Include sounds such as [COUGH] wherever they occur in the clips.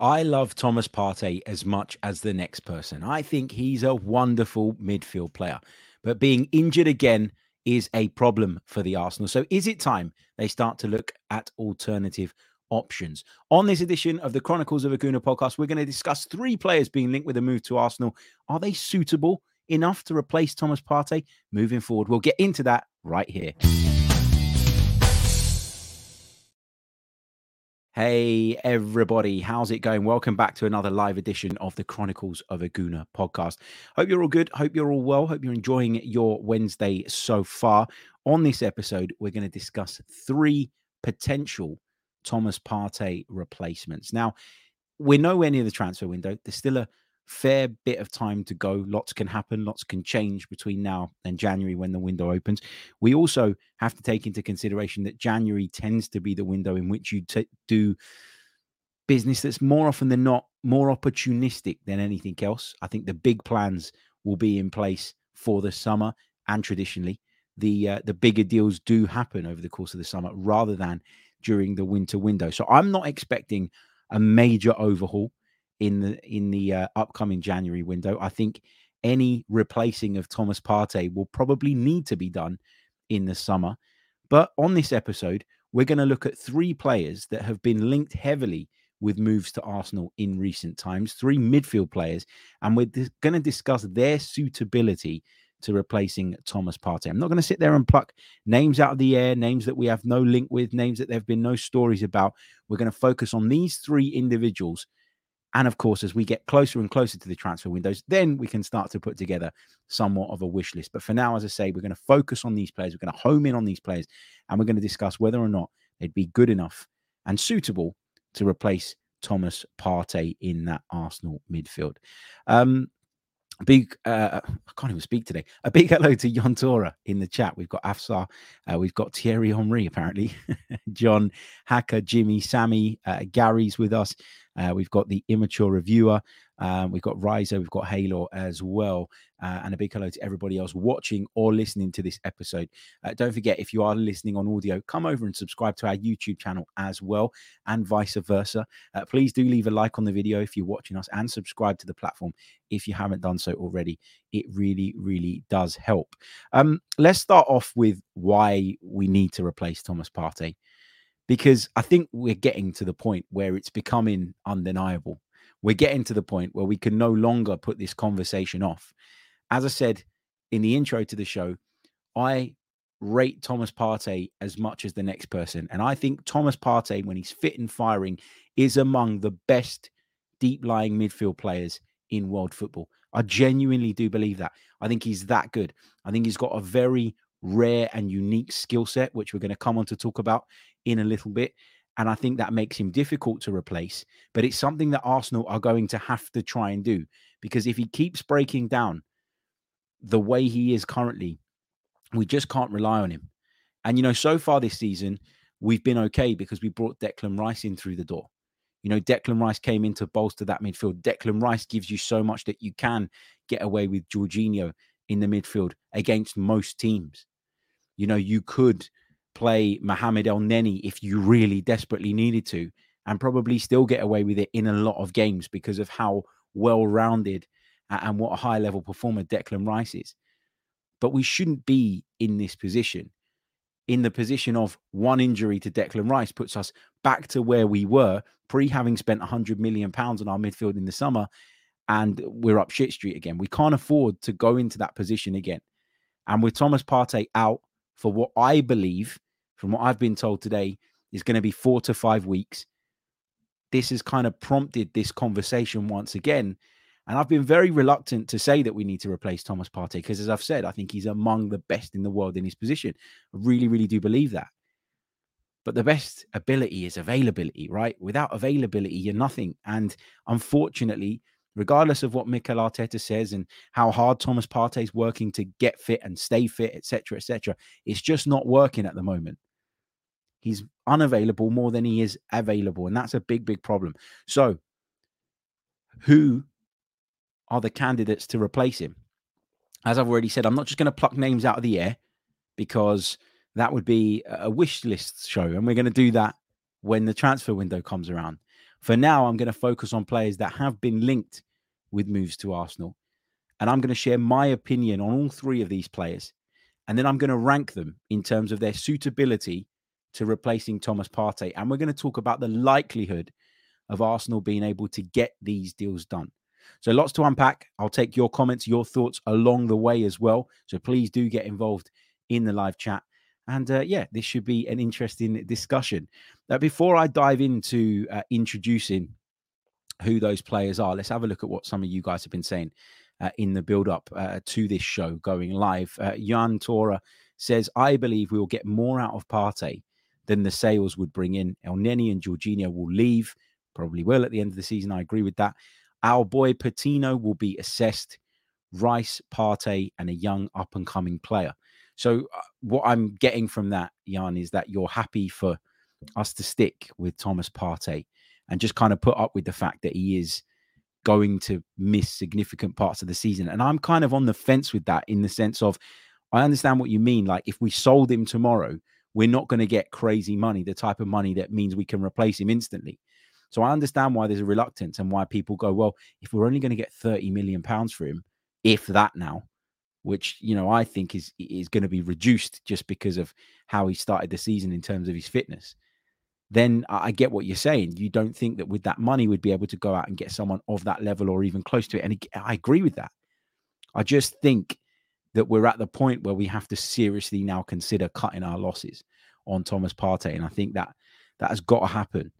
I love Thomas Partey as much as the next person. I think he's a wonderful midfield player, but being injured again is a problem for the Arsenal. So is it time they start to look at alternative options? On this edition of the Chronicles of a Gooner podcast, we're going to discuss three players being linked with a move to Arsenal. Are they suitable enough to replace Thomas Partey moving forward? We'll get into that right here. Hey, everybody, how's it going? Welcome back to another live edition of the Chronicles of a Gooner podcast. Hope you're all good. Hope you're all well. Hope you're enjoying your Wednesday so far. On this episode, we're going to discuss three potential Thomas Partey replacements. Now, we're nowhere near the transfer window. There's still a fair bit of time to go. Lots can happen, lots can change between now and January when the window opens. We also have to take into consideration that January tends to be the window in which you t- do business that's more often than not more opportunistic than anything else. I think the big plans will be in place for the summer and traditionally the uh, the bigger deals do happen over the course of the summer rather than during the winter window. So I'm not expecting a major overhaul in the in the uh, upcoming January window. I think any replacing of Thomas Partey will probably need to be done in the summer. But on this episode, we're going to look at three players that have been linked heavily with moves to Arsenal in recent times, three midfield players, and we're going to discuss their suitability to replacing Thomas Partey. I'm not going to sit there and pluck names out of the air, names that we have no link with, names that there have been no stories about. We're going to focus on these three individuals and of course, as we get closer and closer to the transfer windows, then we can start to put together somewhat of a wish list. But for now, as I say, we're going to focus on these players. We're going to home in on these players, and we're going to discuss whether or not they'd be good enough and suitable to replace Thomas Partey in that Arsenal midfield. Um, big uh, i can't even speak today. A big hello to Yontora in the chat. We've got afsar uh, we've got thierry henry apparently. [LAUGHS] John hacker jimmy sammy uh, gary's with us. Uh, we've got the immature reviewer. Um, we've got Riser. We've got Halo as well. Uh, and a big hello to everybody else watching or listening to this episode. Uh, don't forget, if you are listening on audio, come over and subscribe to our YouTube channel as well, and vice versa. Uh, please do leave a like on the video if you're watching us and subscribe to the platform if you haven't done so already. It really, really does help. Um, let's start off with why we need to replace Thomas Partey because I think we're getting to the point where it's becoming undeniable. We're getting to the point where we can no longer put this conversation off. As I said in the intro to the show, I rate Thomas Partey as much as the next person. And I think Thomas Partey, when he's fit and firing, is among the best deep lying midfield players in world football. I genuinely do believe that. I think he's that good. I think he's got a very rare and unique skill set, which we're going to come on to talk about in a little bit. And I think that makes him difficult to replace. But it's something that Arsenal are going to have to try and do because if he keeps breaking down the way he is currently, we just can't rely on him. And, you know, so far this season, we've been okay because we brought Declan Rice in through the door. You know, Declan Rice came in to bolster that midfield. Declan Rice gives you so much that you can get away with Jorginho in the midfield against most teams. You know, you could play Mohamed Elneny if you really desperately needed to, and probably still get away with it in a lot of games because of how well rounded and what a high level performer Declan Rice is. But we shouldn't be in this position. In the position of one injury to Declan Rice puts us back to where we were pre having spent 100 million pounds on our midfield in the summer, and we're up shit street again. We can't afford to go into that position again. And with Thomas Partey out for what I believe from what I've been told today, is going to be four to five weeks. This has kind of prompted this conversation once again. And I've been very reluctant to say that we need to replace Thomas Partey because, as I've said, I think he's among the best in the world in his position. I really, really do believe that. But the best ability is availability, right? Without availability, you're nothing. And unfortunately, regardless of what Mikel Arteta says and how hard Thomas Partey is working to get fit and stay fit, etc., etc., it's just not working at the moment. He's unavailable more than he is available. And that's a big, big problem. So, who are the candidates to replace him? As I've already said, I'm not just going to pluck names out of the air because that would be a wish list show. And we're going to do that when the transfer window comes around. For now, I'm going to focus on players that have been linked with moves to Arsenal. And I'm going to share my opinion on all three of these players. And then I'm going to rank them in terms of their suitability to replacing Thomas Partey. And we're going to talk about the likelihood of Arsenal being able to get these deals done. So lots to unpack. I'll take your comments, your thoughts along the way as well. So please do get involved in the live chat. And uh, yeah, this should be an interesting discussion. Now, before I dive into uh, introducing who those players are, let's have a look at what some of you guys have been saying uh, in the build up uh, to this show going live. Uh, Jan Tora says, I believe we will get more out of Partey than the sales would bring in. Elneny and Jorginho will leave, probably will at the end of the season. I agree with that. Our boy Patino will be assessed. Rice, Partey, and a young up and coming player. So, uh, what I'm getting from that, Jan, is that you're happy for us to stick with Thomas Partey and just kind of put up with the fact that he is going to miss significant parts of the season. And I'm kind of on the fence with that in the sense of I understand what you mean. Like, if we sold him tomorrow, we're not going to get crazy money, the type of money that means we can replace him instantly. So I understand why there's a reluctance and why people go, well, if we're only going to get 30 million pounds for him, if that now, which you know I think is is going to be reduced just because of how he started the season in terms of his fitness. Then I get what you're saying. You don't think that with that money we'd be able to go out and get someone of that level or even close to it. And I agree with that. I just think that we're at the point where we have to seriously now consider cutting our losses on Thomas Partey, and I think that that has got to happen.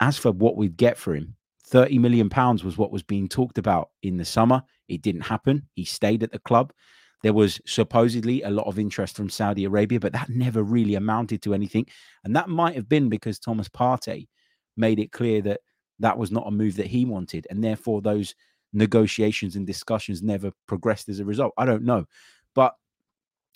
As for what we'd get for him, 30 million pounds was what was being talked about in the summer. It didn't happen. He stayed at the club. There was supposedly a lot of interest from Saudi Arabia, but that never really amounted to anything. And that might have been because Thomas Partey made it clear that that was not a move that he wanted. And therefore, those negotiations and discussions never progressed as a result. I don't know. But,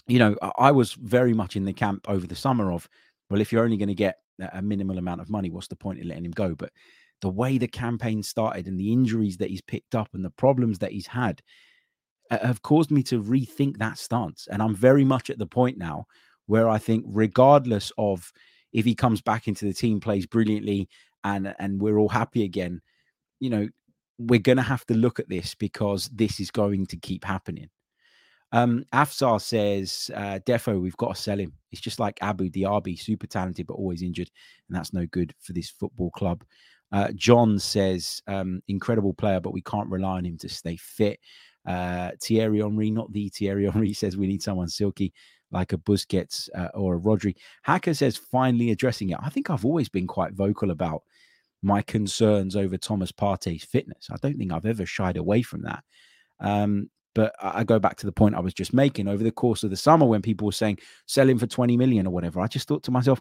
you know, I was very much in the camp over the summer of, well, if you're only going to get a minimal amount of money, what's the point in letting him go? But the way the campaign started and the injuries that he's picked up and the problems that he's had have caused me to rethink that stance. And I'm very much at the point now where I think, regardless of if he comes back into the team, plays brilliantly, and and we're all happy again, you know, we're going to have to look at this because this is going to keep happening. Um, Afzar says, uh, Defo, we've got to sell him. It's just like Abu Diaby, super talented, but always injured. And that's no good for this football club. Uh, John says, um, incredible player, but we can't rely on him to stay fit. Uh, Thierry Henry, not the Thierry [LAUGHS] Henry, says we need someone silky like a Busquets uh, or a Rodri. Hacker says, finally addressing it. I think I've always been quite vocal about my concerns over Thomas Partey's fitness. I don't think I've ever shied away from that. Um, but I go back to the point I was just making over the course of the summer when people were saying sell him for 20 million or whatever. I just thought to myself,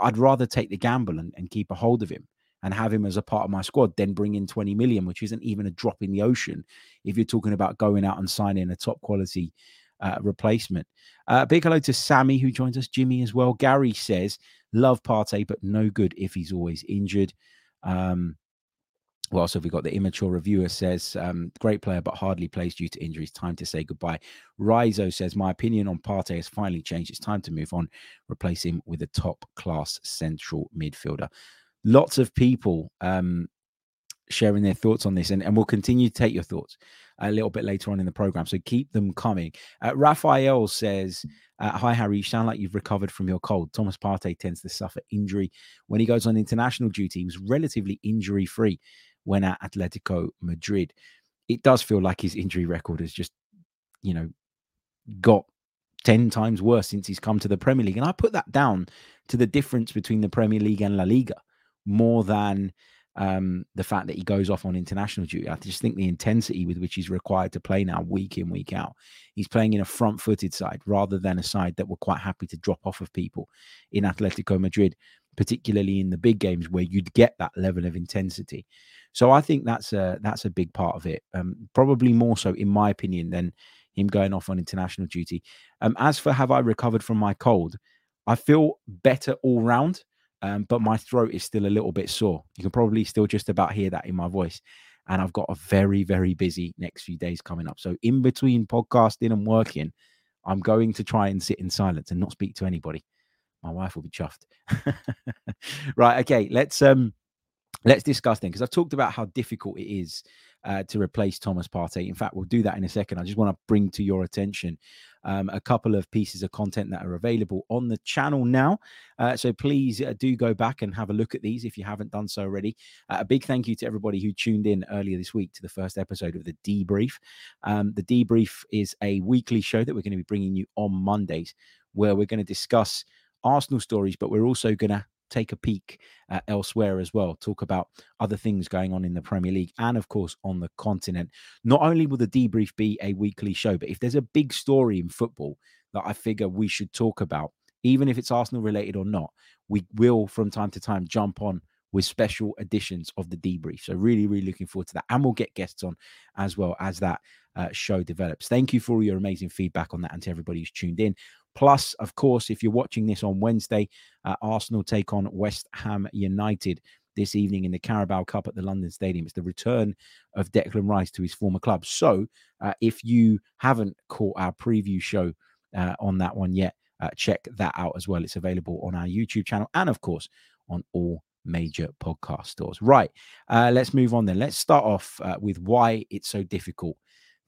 I'd rather take the gamble and, and keep a hold of him and have him as a part of my squad, than bring in 20 million, which isn't even a drop in the ocean if you're talking about going out and signing a top quality uh, replacement. Uh, big hello to Sammy, who joins us, Jimmy as well. Gary says, love Partey, but no good if he's always injured. Um, well, also we got the immature reviewer says, um, great player, but hardly plays due to injuries. Time to say goodbye. Rizo says, my opinion on Partey has finally changed. It's time to move on. Replace him with a top class central midfielder lots of people um, sharing their thoughts on this, and, and we'll continue to take your thoughts a little bit later on in the program. So keep them coming. Uh, Raphael says, uh, Hi, Harry. You sound like you've recovered from your cold. Thomas Partey tends to suffer injury when he goes on international duty. He was relatively injury free when at Atletico Madrid. It does feel like his injury record has just, you know, got 10 times worse since he's come to the Premier League. And I put that down to the difference between the Premier League and La Liga more than um, the fact that he goes off on international duty. I just think the intensity with which he's required to play now, week in, week out, he's playing in a front footed side rather than a side that were quite happy to drop off of people in Atletico Madrid, particularly in the big games where you'd get that level of intensity. So I think that's a that's a big part of it. Um, probably more so, in my opinion, than him going off on international duty. Um, as for have I recovered from my cold, I feel better all round. Um, but my throat is still a little bit sore. You can probably still just about hear that in my voice. And I've got a very, very busy next few days coming up. So, in between podcasting and working, I'm going to try and sit in silence and not speak to anybody. My wife will be chuffed. [LAUGHS] right. Okay. Let's um let's discuss then because I've talked about how difficult it is uh, to replace Thomas Partey. In fact, we'll do that in a second. I just want to bring to your attention um, a couple of pieces of content that are available on the channel now. Uh, so please uh, do go back and have a look at these if you haven't done so already. Uh, a big thank you to everybody who tuned in earlier this week to the first episode of the debrief. Um, the debrief is a weekly show that we're going to be bringing you on Mondays, where we're going to discuss Arsenal stories, but we're also going to take a peek uh, elsewhere as well, talk about other things going on in the Premier League and, of course, on the continent. Not only will the debrief be a weekly show, but if there's a big story in football that I figure we should talk about, even if it's Arsenal related or not, we will from time to time jump on with special editions of the debrief. So, really, really looking forward to that. And we'll get guests on as well as that uh, show develops. Thank you for all your amazing feedback on that and to everybody who's tuned in. Plus, of course, if you're watching this on Wednesday, uh, Arsenal take on West Ham United this evening in the Carabao Cup at the London Stadium. It's the return of Declan Rice to his former club. So, uh, if you haven't caught our preview show uh, on that one yet, uh, check that out as well. It's available on our YouTube channel and, of course, on all major podcast stores. Right, uh, let's move on then. Let's start off uh, with why it's so difficult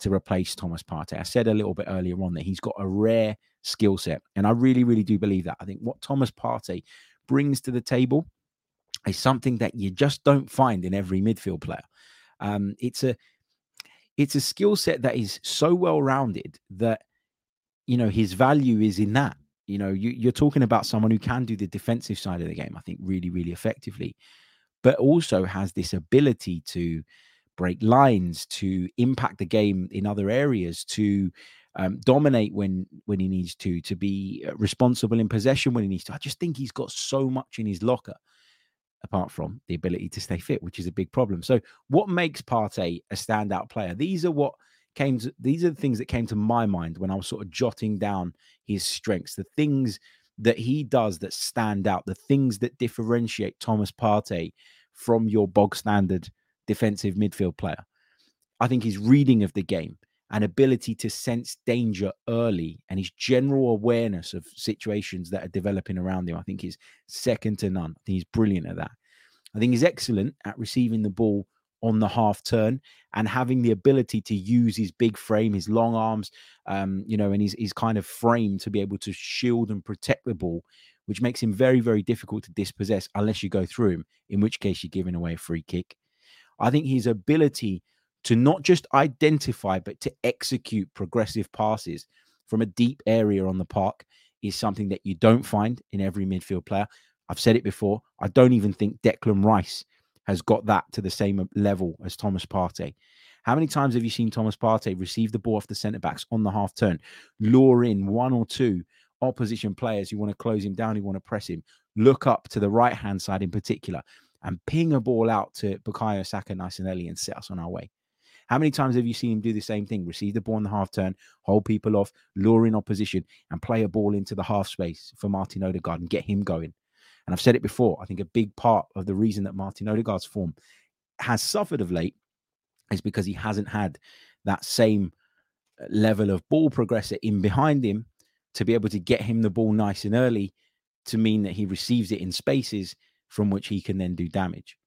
to replace Thomas Partey. I said a little bit earlier on that he's got a rare skill set. And I really, really do believe that. I think what Thomas Partey brings to the table is something that you just don't find in every midfield player. Um, it's a it's a skill set that is so well rounded that you know his value is in that. You know, you, you're talking about someone who can do the defensive side of the game, I think, really, really effectively, but also has this ability to break lines, to impact the game in other areas, to um, dominate when when he needs to, to be uh, responsible in possession when he needs to. I just think he's got so much in his locker, apart from the ability to stay fit, which is a big problem. So, what makes Partey a standout player? These are what came to, these are the things that came to my mind when I was sort of jotting down his strengths, the things that he does that stand out, the things that differentiate Thomas Partey from your bog standard defensive midfield player. I think his reading of the game and ability to sense danger early and his general awareness of situations that are developing around him, I think is second to none. I think he's brilliant at that. I think he's excellent at receiving the ball on the half turn and having the ability to use his big frame, his long arms, um, you know, and his, his kind of frame to be able to shield and protect the ball, which makes him very, very difficult to dispossess unless you go through him, in which case you're giving away a free kick. I think his ability to not just identify, but to execute progressive passes from a deep area on the park is something that you don't find in every midfield player. I've said it before. I don't even think Declan Rice has got that to the same level as Thomas Partey. How many times have you seen Thomas Partey receive the ball off the centre backs on the half turn, lure in one or two opposition players who want to close him down, who want to press him, look up to the right hand side in particular, and ping a ball out to Bukayo Saka nice and early and set us on our way? How many times have you seen him do the same thing? Receive the ball in the half turn, hold people off, lure in opposition, and play a ball into the half space for Martin Odegaard and get him going. And I've said it before. I think a big part of the reason that Martin Odegaard's form has suffered of late is because he hasn't had that same uh, level of ball progressor in behind him to be able to get him the ball nice and early to mean that he receives it in spaces from which he can then do damage.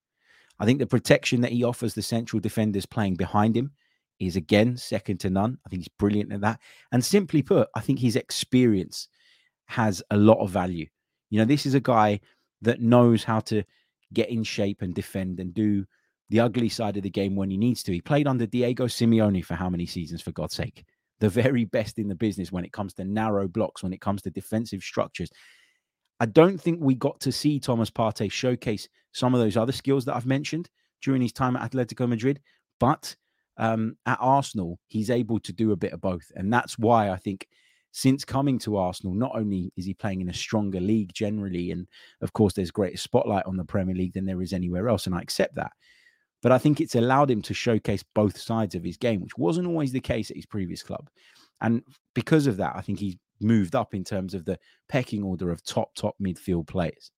I think the protection that he offers the central defenders playing behind him is again second to none. I think he's brilliant at that. And simply put, I think his experience has a lot of value. You know, this is a guy that knows how to get in shape and defend and do the ugly side of the game when he needs to. He played under Diego Simeone for how many seasons, for God's sake? The very [LAUGHS] best in the business when it comes to narrow blocks, when it comes to defensive structures. I don't think we got to see Thomas Partey showcase some of those other skills that I've mentioned during his time at Atletico Madrid, but um, at Arsenal, he's able to do a bit of both. And that's why I think since coming to Arsenal, not only is he playing in a stronger league generally, and of course, there's greater spotlight on the Premier League than there is anywhere else, and I accept that. But I think it's allowed him to showcase both sides of his game, which wasn't always the case at his previous club. And because of that, I think he's moved up in terms of the pecking order of top, top midfield players.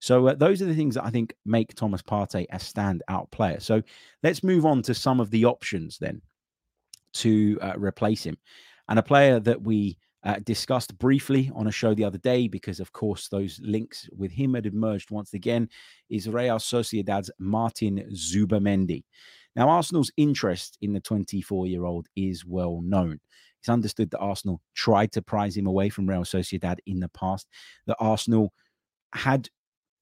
So uh, those are the things that I think make Thomas Partey a standout player. So let's move on to some of the options then to uh, replace him. And a player that we uh, discussed briefly on a show the other day because, of course, those links with him had emerged once again, is Real Sociedad's Martin Zubimendi. Now, Arsenal's interest in the 24 year old is well known. It's understood that Arsenal tried to prize him away from Real Sociedad in the past, that Arsenal had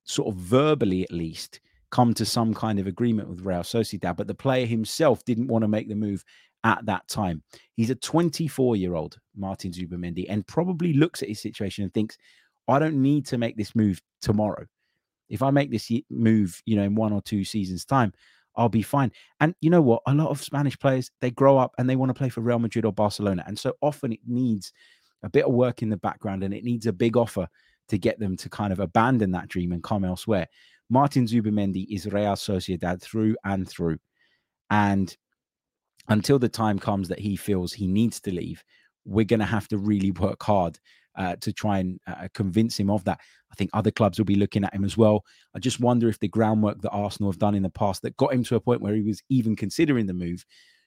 sort of verbally at least come to some kind of agreement with Real Sociedad, but the player himself didn't want to make the move at that time. He's a 24 year old, Martin Zubimendi, and probably looks at his situation and thinks, I don't need to make this move tomorrow. If I make this move, you know, in one or two seasons' time, I'll be fine. And you know what? A lot of Spanish players, they grow up and they want to play for Real Madrid or Barcelona. And so often it needs a bit of work in the background and it needs a big offer to get them to kind of abandon that dream and come elsewhere. Martin Zubimendi is Real Sociedad through and through. And until the time comes that he feels he needs to leave, we're going to have to really work hard uh, to try and uh, convince him of that. I think other clubs will be looking at him as well. I just wonder if the groundwork that Arsenal have done in the past that got him to a point where he was even considering the move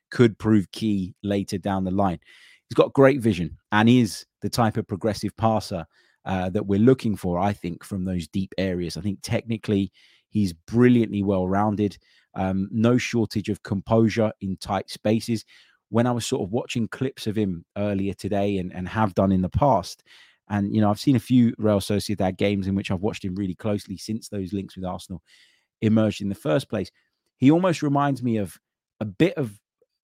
could prove key later down the line. He's got great vision and is the type of progressive passer uh, that we're looking for, I think, from those deep areas. I think technically he's brilliantly well rounded, um, no shortage of composure in tight spaces. When I was sort of watching clips of him earlier today and, and have done in the past, and you know, I've seen a few Real Sociedad games in which I've watched him really closely since those links with Arsenal emerged in the first place. He almost reminds me of a bit of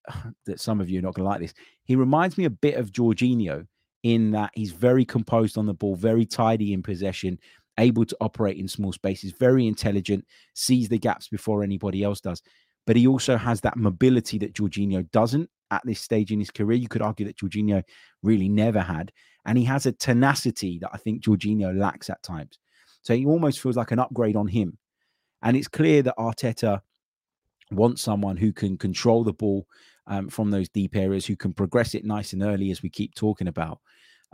[SIGHS] that some of you are not going to like this. He reminds me a bit of Jorginho in that he's very composed on the ball, very tidy in possession, able to operate in small spaces, very intelligent, sees the gaps before anybody else does. But he also has that mobility that Jorginho doesn't at this stage in his career. You could argue that Jorginho really never had. And he has a tenacity that I think Jorginho lacks at times. So he almost feels like an upgrade on him. And it's clear that Arteta wants someone who can control the ball um, from those deep areas, who can progress it nice and early, as we keep talking about,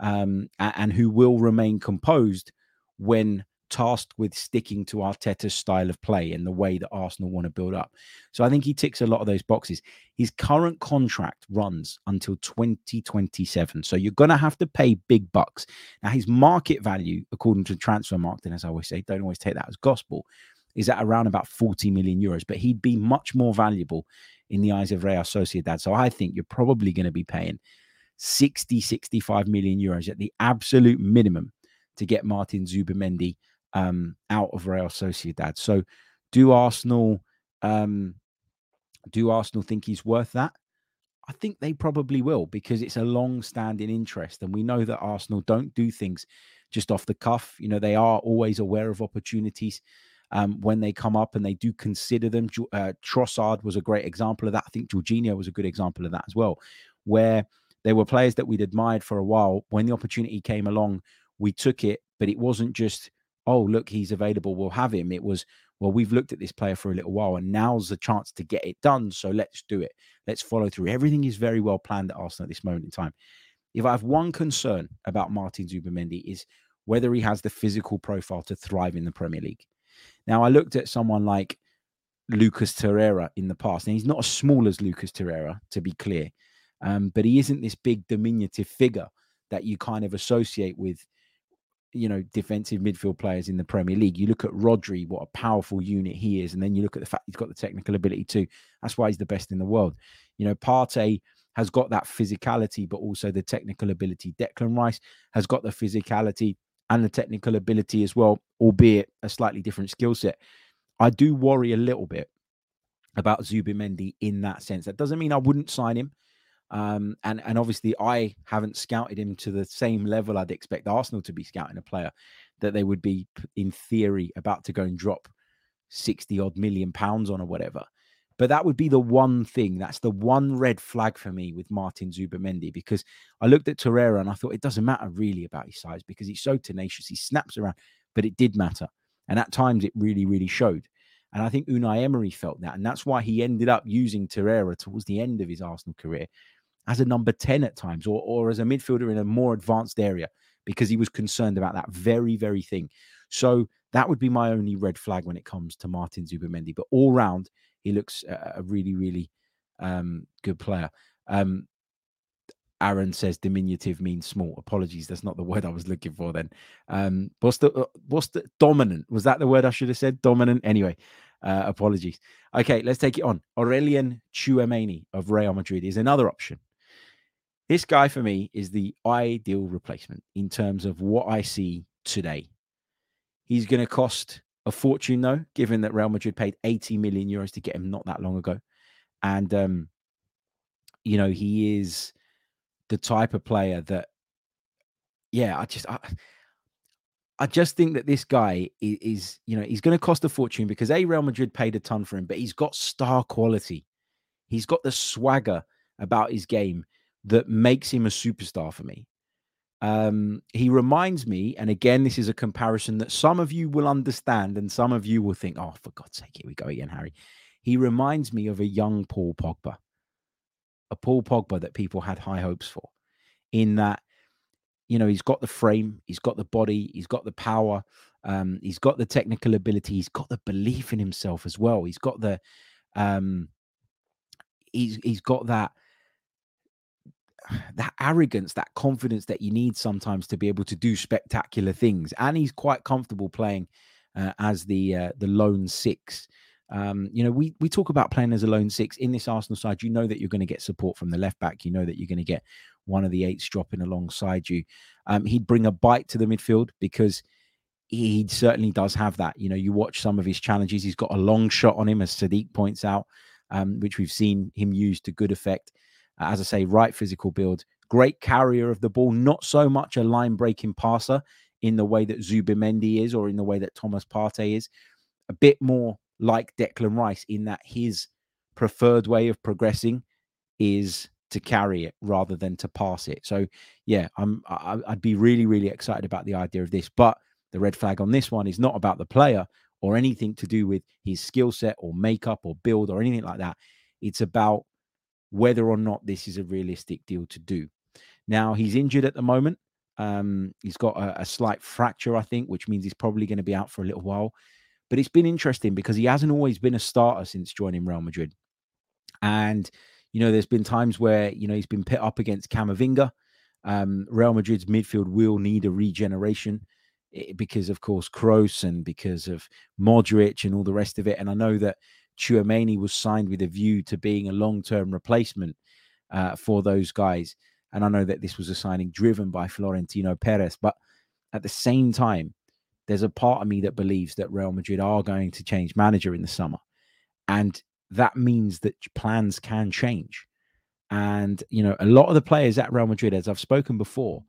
um, and, and who will remain composed when tasked with sticking to Arteta's style of play and the way that Arsenal want to build up. So I think he ticks a lot of those boxes. His current contract runs until 2027. So you're going to have to pay big bucks. Now, his market value, according to Transfermarkt, and as I always say, don't always take that as gospel, is at around about 40 million euros, but he'd be much more valuable in the eyes of Real Sociedad. So I think you're probably going to be paying 60, 65 million euros at the absolute minimum to get Martin Zubimendi um, out of Real Sociedad. So do Arsenal um, do Arsenal think he's worth that? I think they probably will because it's a long-standing interest, and we know that Arsenal don't do things just off the cuff. You know, they are always aware of opportunities um, when they come up and they do consider them. Uh, Trossard was a great example of that. I think Jorginho was a good example of that as well, where they were players that we'd admired for a while. When the opportunity came along, we took it, but it wasn't just, oh, look, he's available, we'll have him. It was, well, we've looked at this player for a little while and now's the chance to get it done. So let's do it. Let's follow through. Everything is very well planned at Arsenal at this moment in time. If I have one concern about Martin Zubimendi is whether he has the physical profile to thrive in the Premier League. Now, I looked at someone like Lucas Torreira in the past, and he's not as small as Lucas Torreira, to be clear, um, but he isn't this big diminutive figure that you kind of associate with, you know, defensive midfield players in the Premier League. You look at Rodri, what a powerful unit he is, and then you look at the fact he's got the technical ability too. That's why he's the best in the world. You know, Partey has got that physicality, but also the technical ability. Declan Rice has got the physicality and the technical ability as well, albeit a slightly different skill set. I do worry a little bit about Zubimendi in that sense. That doesn't mean I wouldn't sign him. Um, and and obviously I haven't scouted him to the same level I'd expect Arsenal to be scouting a player that they would be in theory about to go and drop 60 odd million pounds on or whatever. But that would be the one thing. That's the one red flag for me with Martin Zubimendi because I looked at Torreira and I thought it doesn't matter really about his size because he's so tenacious. He snaps around, but it did matter. And at times it really, really showed. And I think Unai Emery felt that. And that's why he ended up using Torreira towards the end of his Arsenal career as a number 10 at times or, or as a midfielder in a more advanced area because he was concerned about that very, very thing. So that would be my only red flag when it comes to Martin Zubimendi. But all round, he looks a, really, really um, good player. Um, Aaron says diminutive means small. Apologies, that's not the [LAUGHS] word I was looking for. Then, um, what's the uh, what's the dominant? Was that the word I should have said? Dominant. Anyway, uh, apologies. Okay, let's take it on. Aurelien Tchouameni of Real Madrid is another option. This guy for me is the ideal replacement in terms of what I see today. He's going to cost a fortune, though, given that Real Madrid paid 80 million euros to get him not that long ago. And, um, you know, he is the type of player that, yeah, I just, I, I just think that this guy is, is you know, he's going to cost a fortune because A, Real Madrid paid a ton for him, but he's got star quality. He's got the swagger about his game that makes him a superstar for me. Um, he reminds me, and again, this is a comparison that some of you will understand, and some of you will think, "Oh, for God's sake, here we go again, Harry." He reminds me of a young Paul Pogba, a Paul Pogba that people had high hopes for, in that, you know, he's got the frame, he's got the body, he's got the power, um, he's got the technical ability, he's got the belief in himself as well. He's got the, um, he's he's got that that arrogance, that confidence that you need sometimes to be able to do spectacular things. And he's quite comfortable playing uh, as the uh, the lone six. Um, you know, we we talk about playing as a lone six in this Arsenal side. You know that you're going to get support from the left back. You know that you're going to get one of the eights dropping alongside you. Um, he'd bring a bite to the midfield because he certainly does have that. You know, you watch some of his challenges. He's got a long shot on him, as Sadiq points out, um, which we've seen him use to good effect as I say, right physical build, great carrier of the ball, not so much a line breaking passer in the way that Zubimendi is or in the way that Thomas Partey is. A bit more like Declan Rice in that his preferred way of progressing is to carry it rather than to pass it. So yeah, I'm I'd be really really excited about the idea of this, but the red flag on this one is not about the player or anything to do with his skill set or makeup or build or anything like that. It's about whether or not this is a realistic deal to do. Now, he's injured at the moment. Um, he's got a, a slight fracture, I think, which means he's probably going to be out for a little while. But it's been interesting because he hasn't always been a starter since joining Real Madrid. And, you know, there's been times where, you know, he's been pit up against Camavinga. Um, Real Madrid's midfield will need a regeneration eh, because, of course, Kroos and because of Modric and all the rest of it. And I know that Tchouameni was signed with a view to being a long term replacement uh, for those guys. And I know that this was a signing driven by Florentino Perez. But at the same time, there's a part of me that believes that Real Madrid are going to change manager in the summer. And that means that plans can change. And, you know, a lot of the players at Real Madrid, as I've spoken before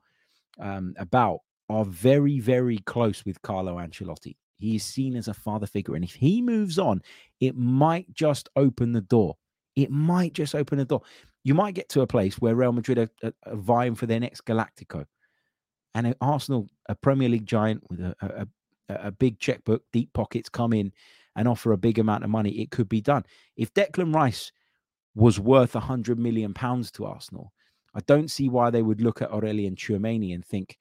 um, about, are very, very close with Carlo Ancelotti. He is seen as a father figure. And if he moves on, it might just open the door. It might just open the door. You might get to a place where Real Madrid are, are, are vying for their next Galactico. And Arsenal, a Premier League giant with a, a, a big checkbook, deep pockets, come in and offer a big amount of money. It could be done. If Declan Rice was worth a hundred million pounds to Arsenal, I don't see why they would look at Aurelien Tchouameni and think,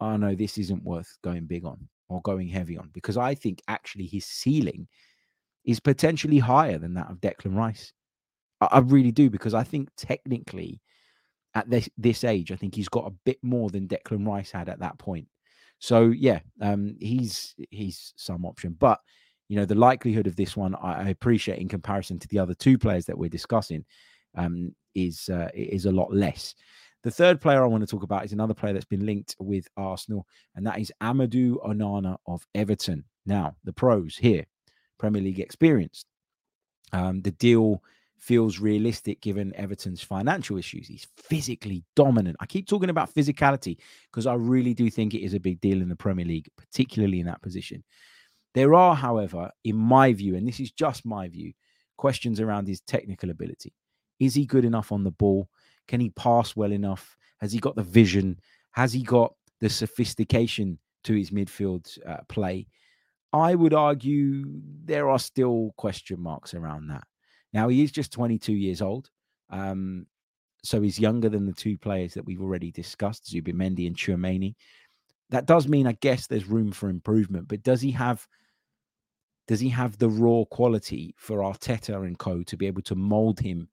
"Oh no, this isn't worth going big on." Or going heavy on because I think actually his ceiling is potentially higher than that of Declan Rice. I, I really do because I think technically at this this age, I think he's got a bit more than Declan Rice had at that point. So yeah, um, he's he's some option, but you know the likelihood of this one I, I appreciate in comparison to the other two players that we're discussing um, is uh, is a lot less. The third player I want to talk about is another player that's been linked with Arsenal, and that is Amadou Onana of Everton. Now, the pros here, Premier League experience. Um, the deal feels realistic given Everton's financial issues. He's physically dominant. I keep talking about physicality because I really do think it is a big deal in the Premier League, particularly in that position. There are, however, in my view, and this is just my view, questions around his technical ability. Is he good enough on the ball? Can he pass well enough? Has he got the vision? Has he got the sophistication to his midfield uh, play? I would argue there are still question marks around that. Now, he is just 22 years old. Um, so he's younger than the two players that we've already discussed, Zubimendi and Tchouameni. That does mean, I guess, there's room for improvement. But does he have does he have the raw quality for Arteta and co to be able to mold him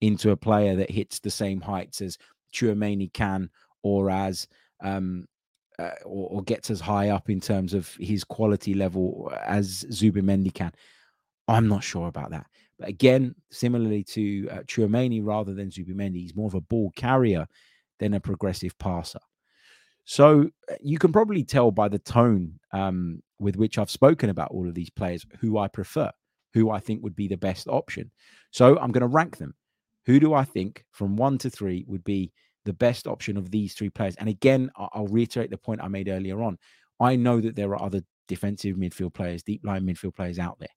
into a player that hits the same heights as Tchouameni can or as um, uh, or, or, gets as high up in terms of his quality level as Zubimendi can. I'm not sure about that. But again, similarly to uh, rather than Zubimendi, he's more of a ball carrier than a progressive passer. So uh, you can probably tell by the tone um, with which I've spoken about all of these players who I prefer, who I think would be the best option. So I'm going to rank them. Who do I think from one to three would be the best option of these three players? And again, I'll reiterate the point I made earlier on. I know that there are other defensive midfield players, deep line midfield players out there.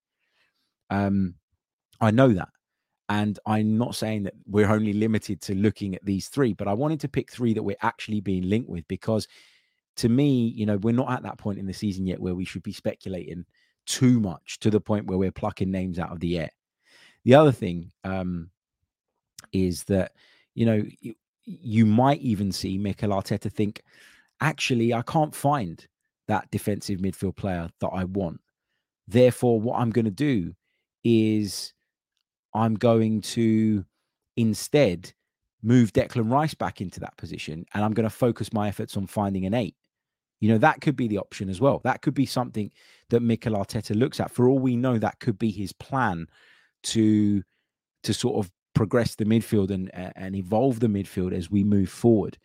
Um, I know that. And I'm not saying that we're only limited to looking at these three, but I wanted to pick three that we're actually being linked with because to me, you know, we're not at that point in the season yet where we should be speculating too much to the point where we're plucking names out of the air. The other thing um, is that, you know, you, you might even see Mikel Arteta think, actually, I can't find that defensive midfield player that I want. Therefore, what I'm going to do is I'm going to instead move Declan Rice back into that position and I'm going to focus my efforts on finding an eight. You know, that could be the option as well. That could be something that Mikel Arteta looks at. For all we know, that could be his plan to to sort of progress the midfield and and evolve the midfield as we move forward.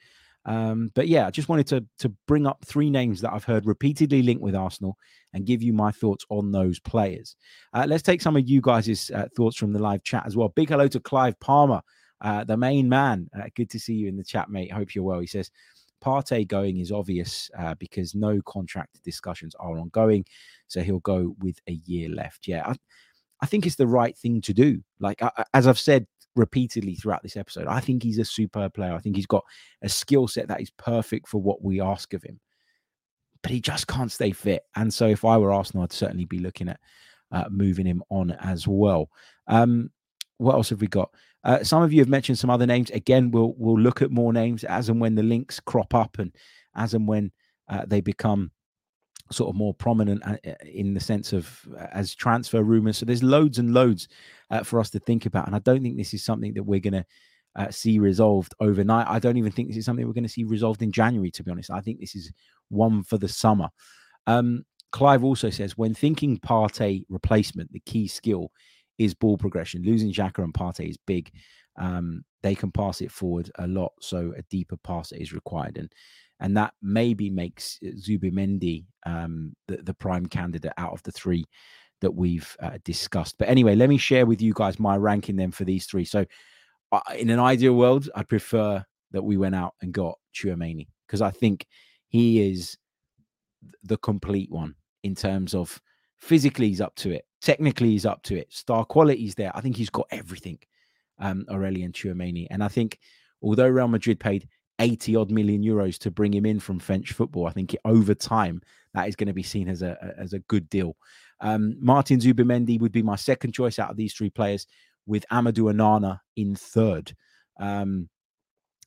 Um, but yeah, I just wanted to to bring up three names that I've heard repeatedly linked with Arsenal and give you my thoughts on those players. Uh, let's take some of you guys' uh, thoughts from the live chat as well. Big hello to Clive Palmer, uh, the main man. Uh, good to see you in the chat, mate. Hope you're well. He says Partey going is obvious uh, because no contract discussions are ongoing, so he'll go with a year left. Yeah, I, I think it's the right thing to do. Like as I've said repeatedly throughout this episode. I think he's a superb player. I think he's got a skill set that is perfect for what we ask of him. But he just can't stay fit. And so if I were Arsenal, I'd certainly be looking at uh, moving him on as well. Um, what else have we got? Uh, some of you have mentioned some other names. Again, we'll we'll look at more names as and when the links crop up and as and when uh, they become sort of more prominent uh, uh, in the sense of uh, as transfer rumors. So there's loads and loads uh, for us to think about, and I don't think this is something that we're going to uh, see resolved overnight. I don't even think this is something we're going to see resolved in January. To be honest, I think this is one for the summer. Um, Clive also says when thinking Partey replacement, the key skill is ball progression. Losing Xhaka and Partey is big. Um, they can pass it forward a lot, so a deeper pass is required. And and that maybe makes uh, Zubimendi um, the, the prime candidate out of the three that we've uh, discussed. But anyway, let me share with you guys my ranking them for these three. So, uh, in an ideal world, I'd prefer that we went out and got Tchouameni because I think he is the complete one in terms of physically he's up to it, technically he's up to it, star quality's there. I think he's got everything. Um, Aurelien Tchouameni, and I think although Real Madrid paid 80 odd million euros to bring him in from French football. I think over time that is going to be seen as a as a good deal. Um, Martin Zubimendi would be my second choice out of these three players, with Amadou Onana in third. Um,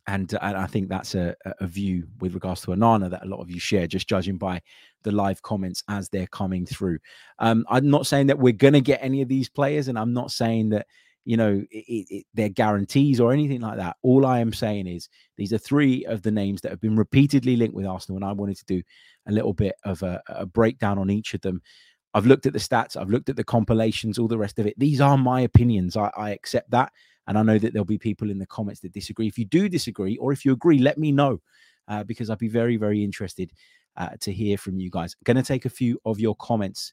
and, and I think that's a, a view with regards to Onana that a lot of you share, just judging by the live comments as they're coming through. Um, I'm not saying that we're going to get any of these players, and I'm not saying that you know, it, it, they're guarantees or anything like that. All I am saying is these are three of the names that have been repeatedly linked with Arsenal, and I wanted to do a little bit of a, a breakdown on each of them. I've looked at the stats, I've looked at the compilations, all the rest of it. These are my opinions. I, I accept that. And I know that there'll be people in the comments that disagree. If you do disagree, or if you agree, let me know uh, because I'd be very, very interested uh, to hear from you guys. Going to take a few of your comments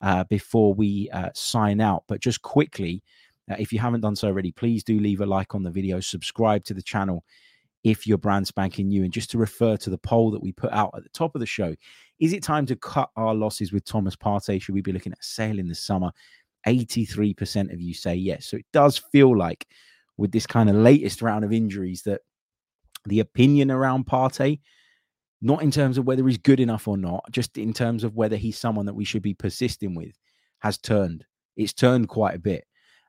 uh, before we uh, sign out. But just quickly, uh, if you haven't done so already, please do leave a like on the video, subscribe to the channel if you're brand spanking new. And just to refer to the poll that we put out at the top of the show, is it time to cut our losses with Thomas Partey? Should we be looking at sale in the summer? 83% of you say yes. So it does feel like with this kind of latest round of injuries that the opinion around Partey, not in terms of whether he's good enough or not, just in terms of whether he's someone that we should be persisting with, has turned. It's turned quite a bit.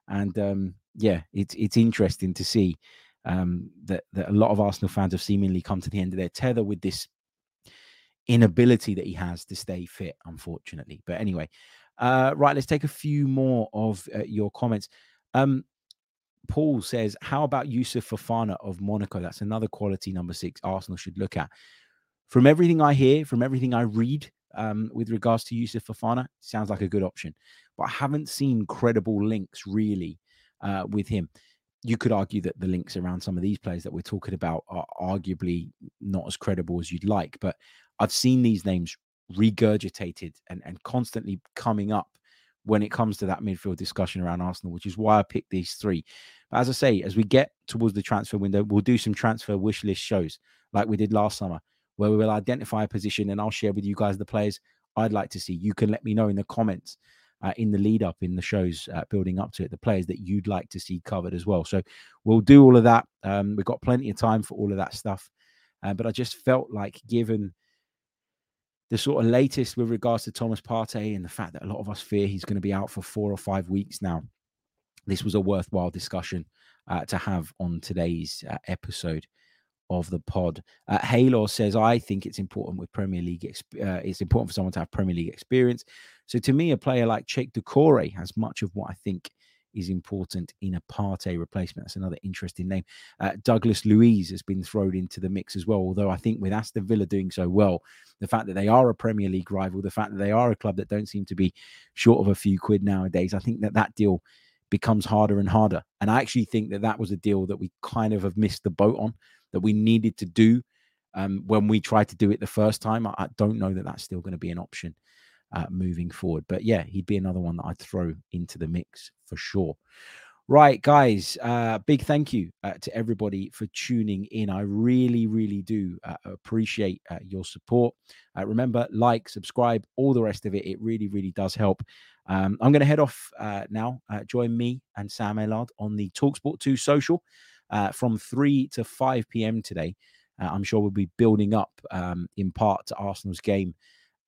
And um, yeah, it's it's interesting to see um, that that a lot of Arsenal fans have seemingly come to the end of their tether with this inability that he has to stay fit, unfortunately. But anyway, uh, right, let's take a few more of uh, your comments. Um, Paul says, How about Youssouf Fofana of Monaco? That's another quality number six Arsenal should look at. From everything I hear, from everything I read um, with regards to Youssouf Fofana, sounds like a good option. But I haven't seen credible links really uh, with him. You could argue that the links around some of these players that we're talking about are arguably not as credible as you'd like. But I've seen these names regurgitated and, and constantly coming up when it comes to that midfield discussion around Arsenal, which is why I picked these three. But as I say, as we get towards the transfer window, we'll do some transfer wish list shows like we did last summer, where we will identify a position and I'll share with you guys the players I'd like to see. You can let me know in the comments uh, in the lead up in the shows uh, building up to it, the players that you'd like to see covered as well. So we'll do all of that. Um, we've got plenty of time for all of that stuff. Uh, but I just felt like, given the sort of latest with regards to Thomas Partey and the fact that a lot of us fear he's going to be out for four or five weeks now. This was a worthwhile discussion uh, to have on today's uh, episode of the pod. Uh, says, I think it's important with Premier League. Exp- uh, it's important for someone to have Premier League experience. So to me, a player like Cheick Doucouré has much of what I think is important in a Partey replacement. That's another interesting name. Uh, Douglas Luiz has been thrown into the mix as well. Although I think with Aston Villa doing so well, the fact that they are a Premier League rival, the fact that they are a club that don't seem to be short of a few quid nowadays, I think that that deal becomes harder and harder. And I actually think that that was a deal that we kind of have missed the boat on, that we needed to do um, when we tried to do it the first time. I, I don't know that that's still going to be an option uh, moving forward. But yeah, he'd be another one that I'd throw into the mix for sure. Right, guys, uh, big thank you uh, to everybody for tuning in. I really, really do uh, appreciate uh, your support. Uh, remember, like, subscribe, all the rest of it. It really, really does help. Um, I'm going to head off uh, now. join me and Sam Aylard on the Talksport 2 social from 3 to 5 p.m. today. I'm sure we'll be building up um, in part to Arsenal's game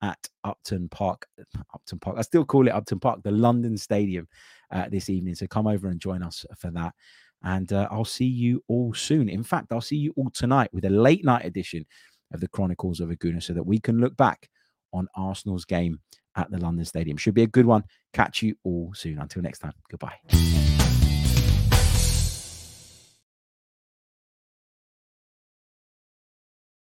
at Upton Park. [SNIFFS] Upton Park. I still call it Upton Park, the London Stadium uh, this evening. So come over and join us for that. And uh, I'll see you all soon. In fact, I'll see you all tonight with a late night edition of the Chronicles of a Gooner so that we can look back on Arsenal's game at the London Stadium. Should be a good one. Catch you all soon. Until next time, goodbye.